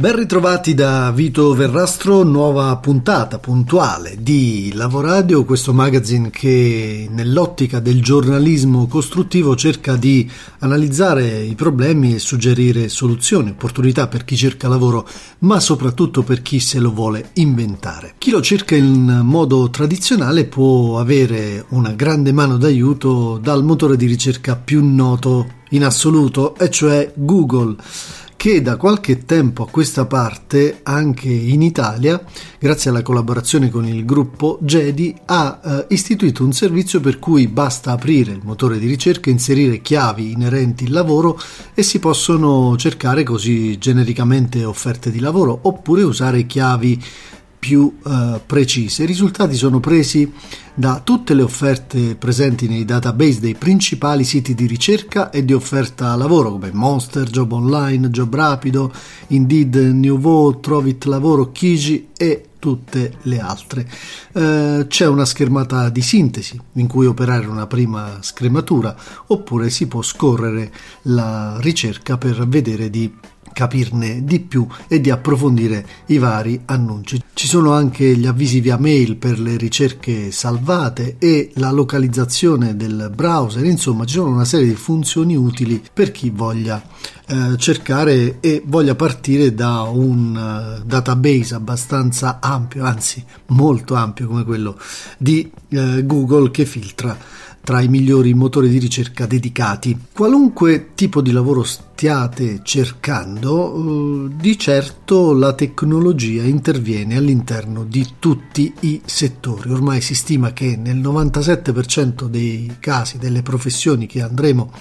Ben ritrovati da Vito Verrastro, nuova puntata puntuale di Lavoradio, questo magazine che nell'ottica del giornalismo costruttivo cerca di analizzare i problemi e suggerire soluzioni, opportunità per chi cerca lavoro, ma soprattutto per chi se lo vuole inventare. Chi lo cerca in modo tradizionale può avere una grande mano d'aiuto dal motore di ricerca più noto in assoluto, e cioè Google che da qualche tempo a questa parte, anche in Italia, grazie alla collaborazione con il gruppo Jedi, ha eh, istituito un servizio per cui basta aprire il motore di ricerca, inserire chiavi inerenti al lavoro e si possono cercare così genericamente offerte di lavoro oppure usare chiavi più eh, precise. I risultati sono presi da tutte le offerte presenti nei database dei principali siti di ricerca e di offerta lavoro come Monster, Job Online, Job Rapido, Indeed, Nouveau, Trovit Lavoro, Kiji e tutte le altre. Eh, c'è una schermata di sintesi in cui operare una prima scrematura oppure si può scorrere la ricerca per vedere di capirne di più e di approfondire i vari annunci. Ci sono anche gli avvisi via mail per le ricerche salvate e la localizzazione del browser, insomma ci sono una serie di funzioni utili per chi voglia eh, cercare e voglia partire da un uh, database abbastanza ampio, anzi molto ampio come quello di uh, Google che filtra tra i migliori motori di ricerca dedicati. Qualunque tipo di lavoro stiate cercando, eh, di certo la tecnologia interviene all'interno di tutti i settori. Ormai si stima che nel 97% dei casi delle professioni che andremo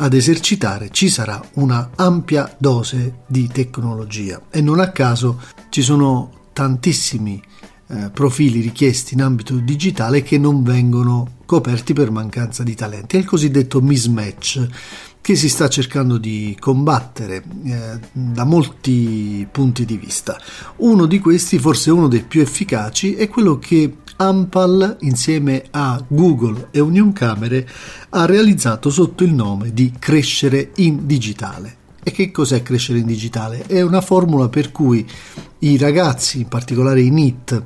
ad esercitare ci sarà una ampia dose di tecnologia e non a caso ci sono tantissimi eh, profili richiesti in ambito digitale che non vengono coperti per mancanza di talenti. È il cosiddetto mismatch che si sta cercando di combattere eh, da molti punti di vista. Uno di questi, forse uno dei più efficaci, è quello che Ampal insieme a Google e Union Camere ha realizzato sotto il nome di Crescere in Digitale. E che cos'è crescere in digitale? È una formula per cui i ragazzi, in particolare i NIT,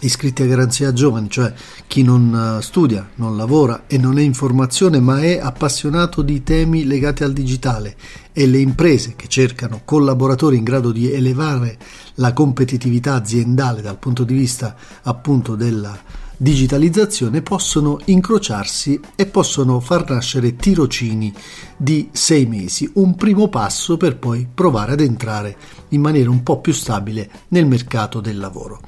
iscritti a garanzia giovani, cioè chi non eh, studia, non lavora e non è in formazione ma è appassionato di temi legati al digitale e le imprese che cercano collaboratori in grado di elevare la competitività aziendale dal punto di vista appunto della digitalizzazione possono incrociarsi e possono far nascere tirocini di sei mesi, un primo passo per poi provare ad entrare in maniera un po' più stabile nel mercato del lavoro.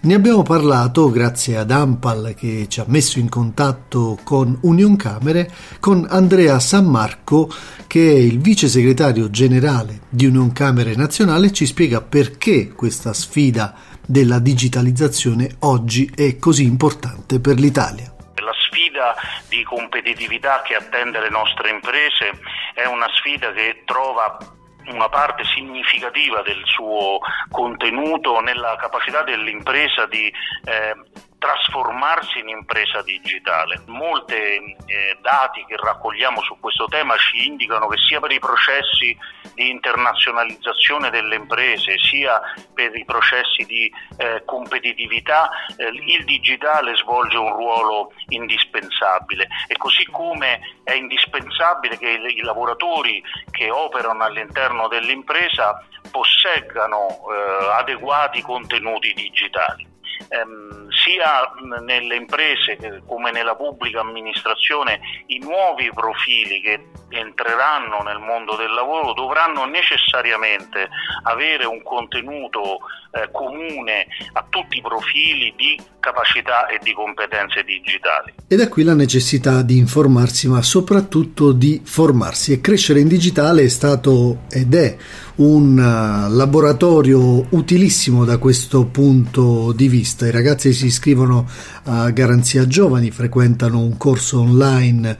Ne abbiamo parlato grazie ad Ampal che ci ha messo in contatto con Union Camere, con Andrea Sammarco che è il vice segretario generale di Union Camere Nazionale, ci spiega perché questa sfida della digitalizzazione oggi è così importante per l'Italia. La sfida di competitività che attende le nostre imprese è una sfida che trova una parte significativa del suo contenuto nella capacità dell'impresa di eh, trasformarsi in impresa digitale. Molti eh, dati che raccogliamo su questo tema ci indicano che sia per i processi di internazionalizzazione delle imprese, sia per i processi di eh, competitività, eh, il digitale svolge un ruolo indispensabile e così come è indispensabile che i, i lavoratori che operano all'interno dell'impresa posseggano eh, adeguati contenuti digitali ehm, sia nelle imprese come nella pubblica amministrazione i nuovi profili che entreranno nel mondo del lavoro dovranno necessariamente avere un contenuto eh, comune a tutti i profili di capacità e di competenze digitali. E da qui la necessità di informarsi, ma soprattutto di formarsi. E crescere in digitale è stato ed è un uh, laboratorio utilissimo da questo punto di vista. I ragazzi si iscrivono a Garanzia Giovani, frequentano un corso online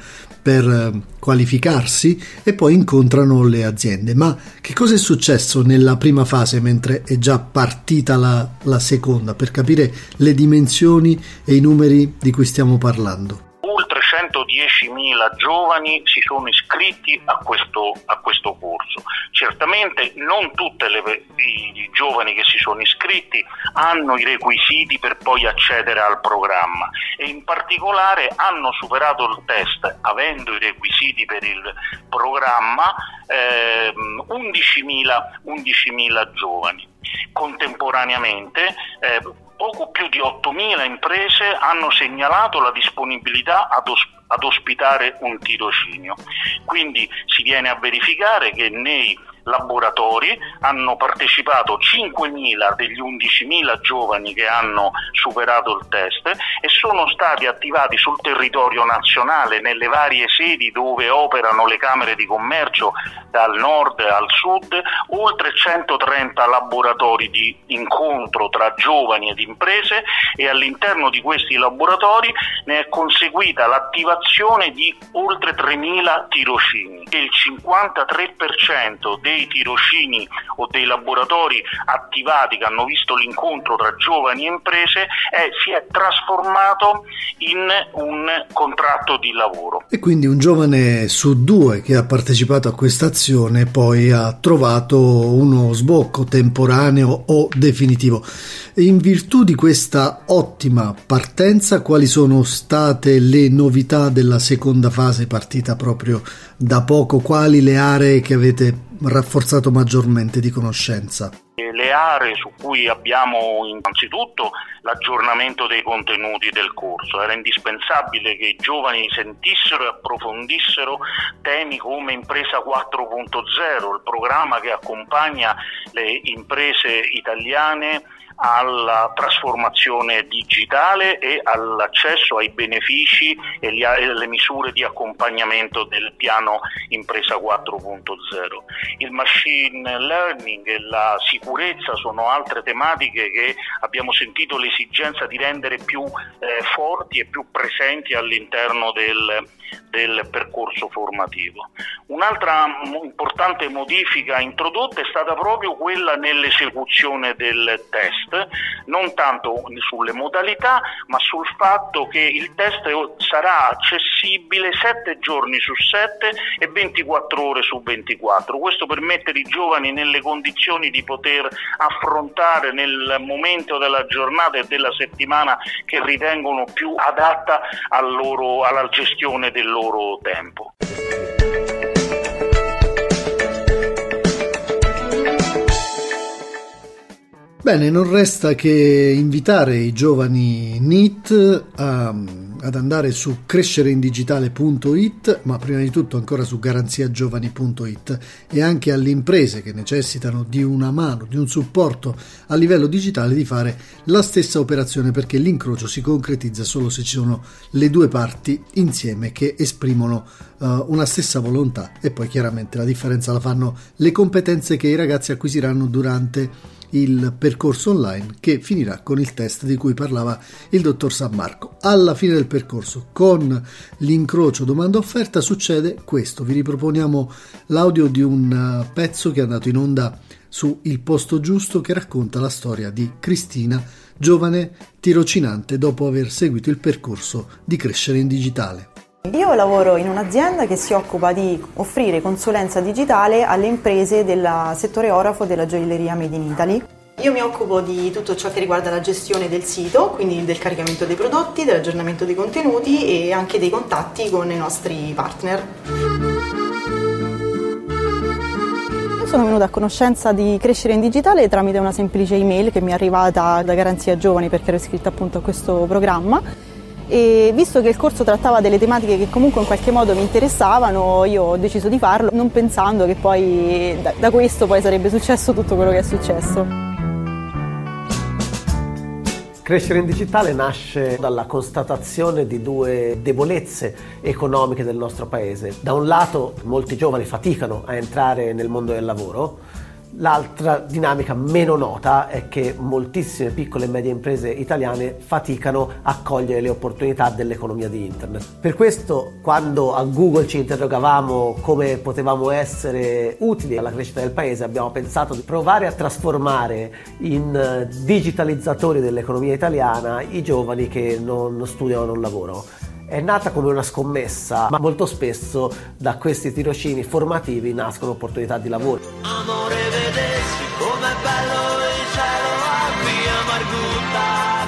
per eh, qualificarsi e poi incontrano le aziende. Ma che cosa è successo nella prima fase mentre è già partita la, la seconda per capire le dimensioni e i numeri di cui stiamo parlando? 110.000 giovani si sono iscritti a questo, a questo corso. Certamente non tutti i giovani che si sono iscritti hanno i requisiti per poi accedere al programma e in particolare hanno superato il test avendo i requisiti per il programma eh, 11.000, 11.000 giovani. Contemporaneamente eh, poco più di 8.000 imprese hanno segnalato la disponibilità ad, os- ad ospitare un tirocinio. Quindi si viene a verificare che nei laboratori, hanno partecipato 5.000 degli 11.000 giovani che hanno superato il test e sono stati attivati sul territorio nazionale nelle varie sedi dove operano le camere di commercio dal nord al sud, oltre 130 laboratori di incontro tra giovani ed imprese e all'interno di questi laboratori ne è conseguita l'attivazione di oltre 3.000 tirocini. Il 53% dei dei tirocini o dei laboratori attivati che hanno visto l'incontro tra giovani e imprese è, si è trasformato in un contratto di lavoro. E quindi un giovane su due che ha partecipato a questa azione poi ha trovato uno sbocco temporaneo o definitivo. In virtù di questa ottima partenza, quali sono state le novità della seconda fase partita proprio da poco? Quali le aree che avete rafforzato maggiormente di conoscenza? Le aree su cui abbiamo innanzitutto l'aggiornamento dei contenuti del corso. Era indispensabile che i giovani sentissero e approfondissero temi come Impresa 4.0, il programma che accompagna le imprese italiane alla trasformazione digitale e all'accesso ai benefici e alle misure di accompagnamento del piano Impresa 4.0. Il machine learning e la sicurezza sono altre tematiche che abbiamo sentito l'esigenza di rendere più eh, forti e più presenti all'interno del, del percorso formativo. Un'altra importante modifica introdotta è stata proprio quella nell'esecuzione del test, non tanto sulle modalità, ma sul fatto che il test sarà accessibile 7 giorni su 7 e 24 ore su 24. Questo per mettere i giovani nelle condizioni di poter affrontare nel momento della giornata e della settimana che ritengono più adatta loro, alla gestione del loro tempo. Bene, non resta che invitare i giovani NIT a, ad andare su crescereindigitale.it, ma prima di tutto ancora su garanziagiovani.it e anche alle imprese che necessitano di una mano, di un supporto a livello digitale di fare la stessa operazione perché l'incrocio si concretizza solo se ci sono le due parti insieme che esprimono uh, una stessa volontà. E poi chiaramente la differenza la fanno le competenze che i ragazzi acquisiranno durante il percorso online che finirà con il test di cui parlava il dottor San Marco. Alla fine del percorso, con l'incrocio domanda-offerta, succede questo. Vi riproponiamo l'audio di un uh, pezzo che è andato in onda su Il Posto Giusto che racconta la storia di Cristina, giovane tirocinante dopo aver seguito il percorso di crescere in digitale. Io lavoro in un'azienda che si occupa di offrire consulenza digitale alle imprese del settore orafo della gioielleria Made in Italy. Io mi occupo di tutto ciò che riguarda la gestione del sito, quindi del caricamento dei prodotti, dell'aggiornamento dei contenuti e anche dei contatti con i nostri partner. Sono venuta a conoscenza di Crescere in Digitale tramite una semplice email che mi è arrivata da Garanzia Giovani perché ero iscritta appunto a questo programma e visto che il corso trattava delle tematiche che comunque in qualche modo mi interessavano, io ho deciso di farlo, non pensando che poi da, da questo poi sarebbe successo tutto quello che è successo. Crescere in digitale nasce dalla constatazione di due debolezze economiche del nostro paese. Da un lato molti giovani faticano a entrare nel mondo del lavoro, L'altra dinamica meno nota è che moltissime piccole e medie imprese italiane faticano a cogliere le opportunità dell'economia di Internet. Per questo, quando a Google ci interrogavamo come potevamo essere utili alla crescita del paese, abbiamo pensato di provare a trasformare in digitalizzatori dell'economia italiana i giovani che non studiano o non lavorano è nata come una scommessa, ma molto spesso da questi tirocini formativi nascono opportunità di lavoro. Amore, vedessi com'è bello il cielo a via Margutta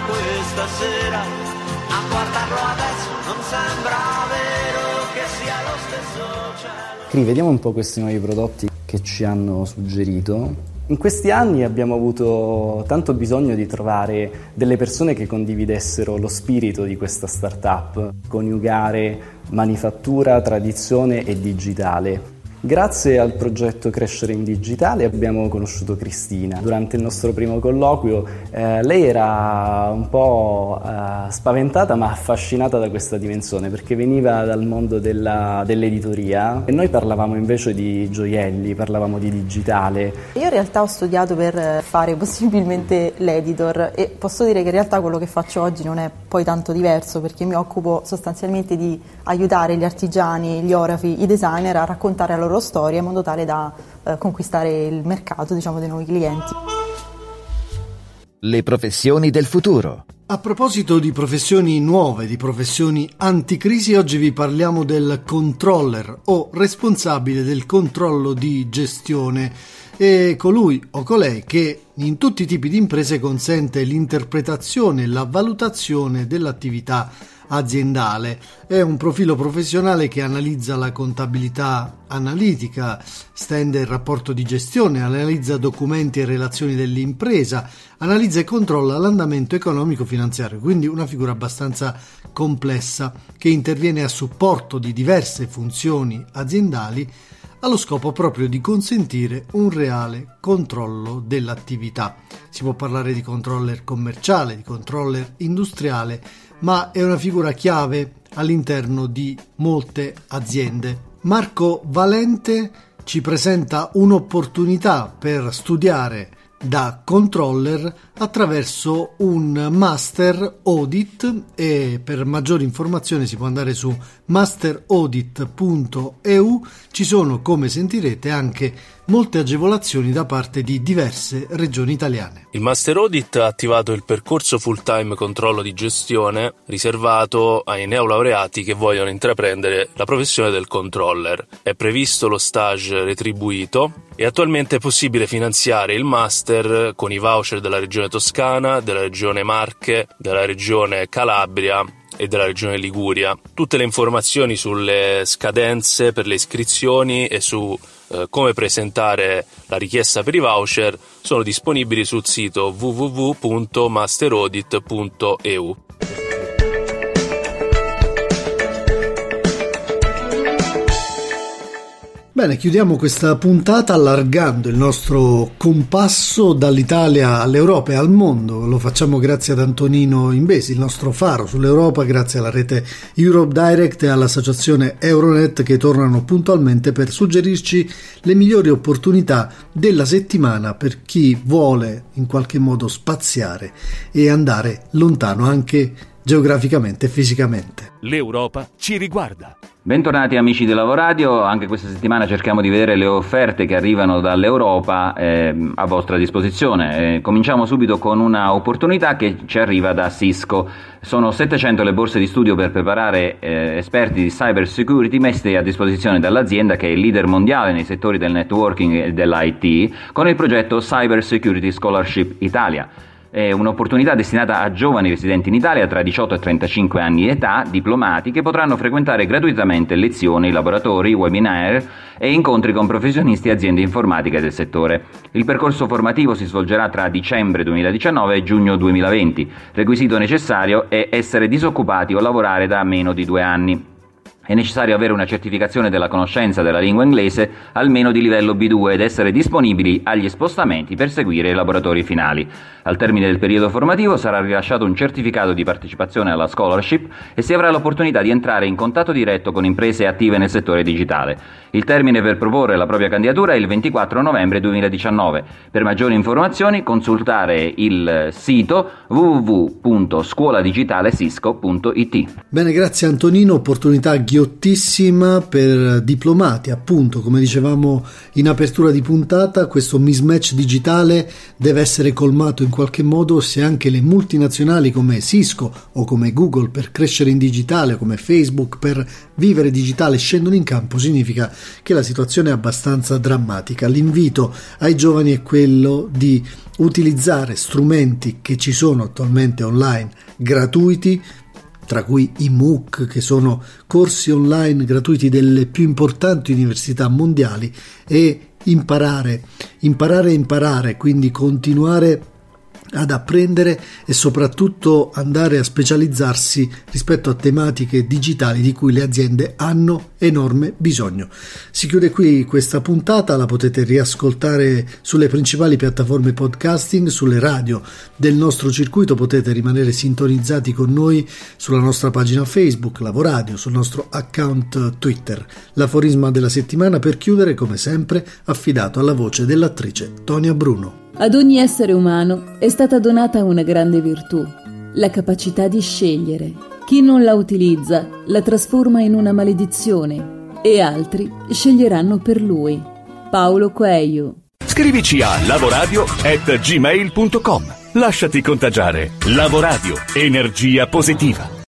questa sera. A guardarlo adesso non sembra vero che sia lo stesso cielo. Quindi vediamo un po' questi nuovi prodotti che ci hanno suggerito in questi anni abbiamo avuto tanto bisogno di trovare delle persone che condividessero lo spirito di questa startup, coniugare manifattura, tradizione e digitale. Grazie al progetto Crescere in Digitale abbiamo conosciuto Cristina. Durante il nostro primo colloquio eh, lei era un po' eh, spaventata ma affascinata da questa dimensione perché veniva dal mondo della, dell'editoria e noi parlavamo invece di gioielli, parlavamo di digitale. Io in realtà ho studiato per fare possibilmente l'editor e posso dire che in realtà quello che faccio oggi non è poi tanto diverso perché mi occupo sostanzialmente di aiutare gli artigiani, gli orafi, i designer a raccontare la loro loro storia in modo tale da eh, conquistare il mercato diciamo, dei nuovi clienti. Le professioni del futuro. A proposito di professioni nuove, di professioni anticrisi, oggi vi parliamo del controller o responsabile del controllo di gestione e colui o colei che in tutti i tipi di imprese consente l'interpretazione e la valutazione dell'attività aziendale. È un profilo professionale che analizza la contabilità analitica, stende il rapporto di gestione, analizza documenti e relazioni dell'impresa, analizza e controlla l'andamento economico-finanziario, quindi una figura abbastanza complessa che interviene a supporto di diverse funzioni aziendali allo scopo proprio di consentire un reale controllo dell'attività. Si può parlare di controller commerciale, di controller industriale, ma è una figura chiave all'interno di molte aziende. Marco Valente ci presenta un'opportunità per studiare da controller attraverso un master audit e per maggiori informazioni si può andare su masteraudit.eu ci sono come sentirete anche molte agevolazioni da parte di diverse regioni italiane. Il Master Audit ha attivato il percorso full time controllo di gestione riservato ai neolaureati che vogliono intraprendere la professione del controller. È previsto lo stage retribuito e attualmente è possibile finanziare il master con i voucher della regione Toscana, della regione Marche, della regione Calabria e della regione Liguria. Tutte le informazioni sulle scadenze per le iscrizioni e su eh, come presentare la richiesta per i voucher sono disponibili sul sito www.masteraudit.eu. Bene, chiudiamo questa puntata allargando il nostro compasso dall'Italia all'Europa e al mondo. Lo facciamo grazie ad Antonino Imbesi, il nostro faro sull'Europa, grazie alla rete Europe Direct e all'associazione Euronet che tornano puntualmente per suggerirci le migliori opportunità della settimana per chi vuole in qualche modo spaziare e andare lontano anche geograficamente e fisicamente. L'Europa ci riguarda. Bentornati amici di Lavoradio, anche questa settimana cerchiamo di vedere le offerte che arrivano dall'Europa eh, a vostra disposizione. Eh, cominciamo subito con una opportunità che ci arriva da Cisco. Sono 700 le borse di studio per preparare eh, esperti di cyber security messe a disposizione dall'azienda che è il leader mondiale nei settori del networking e dell'IT con il progetto Cyber Security Scholarship Italia. È un'opportunità destinata a giovani residenti in Italia tra 18 e 35 anni di età, diplomati, che potranno frequentare gratuitamente lezioni, laboratori, webinar e incontri con professionisti e aziende informatiche del settore. Il percorso formativo si svolgerà tra dicembre 2019 e giugno 2020. Requisito necessario è essere disoccupati o lavorare da meno di due anni. È necessario avere una certificazione della conoscenza della lingua inglese almeno di livello B2 ed essere disponibili agli spostamenti per seguire i laboratori finali. Al termine del periodo formativo sarà rilasciato un certificato di partecipazione alla scholarship e si avrà l'opportunità di entrare in contatto diretto con imprese attive nel settore digitale. Il termine per proporre la propria candidatura è il 24 novembre 2019. Per maggiori informazioni consultare il sito www.scuoladigitalesisco.it. Bene, grazie Antonino, opportunità ghiottissima per diplomati, appunto, come dicevamo in apertura di puntata, questo mismatch digitale deve essere colmato in qualche modo se anche le multinazionali come Cisco o come Google per crescere in digitale come Facebook per vivere digitale scendono in campo, significa che la situazione è abbastanza drammatica. L'invito ai giovani è quello di utilizzare strumenti che ci sono attualmente online gratuiti tra cui i MOOC, che sono corsi online gratuiti delle più importanti università mondiali, e imparare, imparare e imparare, quindi continuare ad apprendere e soprattutto andare a specializzarsi rispetto a tematiche digitali di cui le aziende hanno enorme bisogno. Si chiude qui questa puntata, la potete riascoltare sulle principali piattaforme podcasting, sulle radio del nostro circuito, potete rimanere sintonizzati con noi sulla nostra pagina Facebook, Lavoradio, sul nostro account Twitter. L'aforisma della settimana per chiudere, come sempre, affidato alla voce dell'attrice Tonia Bruno. Ad ogni essere umano è stata donata una grande virtù, la capacità di scegliere. Chi non la utilizza la trasforma in una maledizione e altri sceglieranno per lui. Paolo Coelho. Scrivici a lavoradio@gmail.com. Lasciati contagiare. Lavoradio, energia positiva.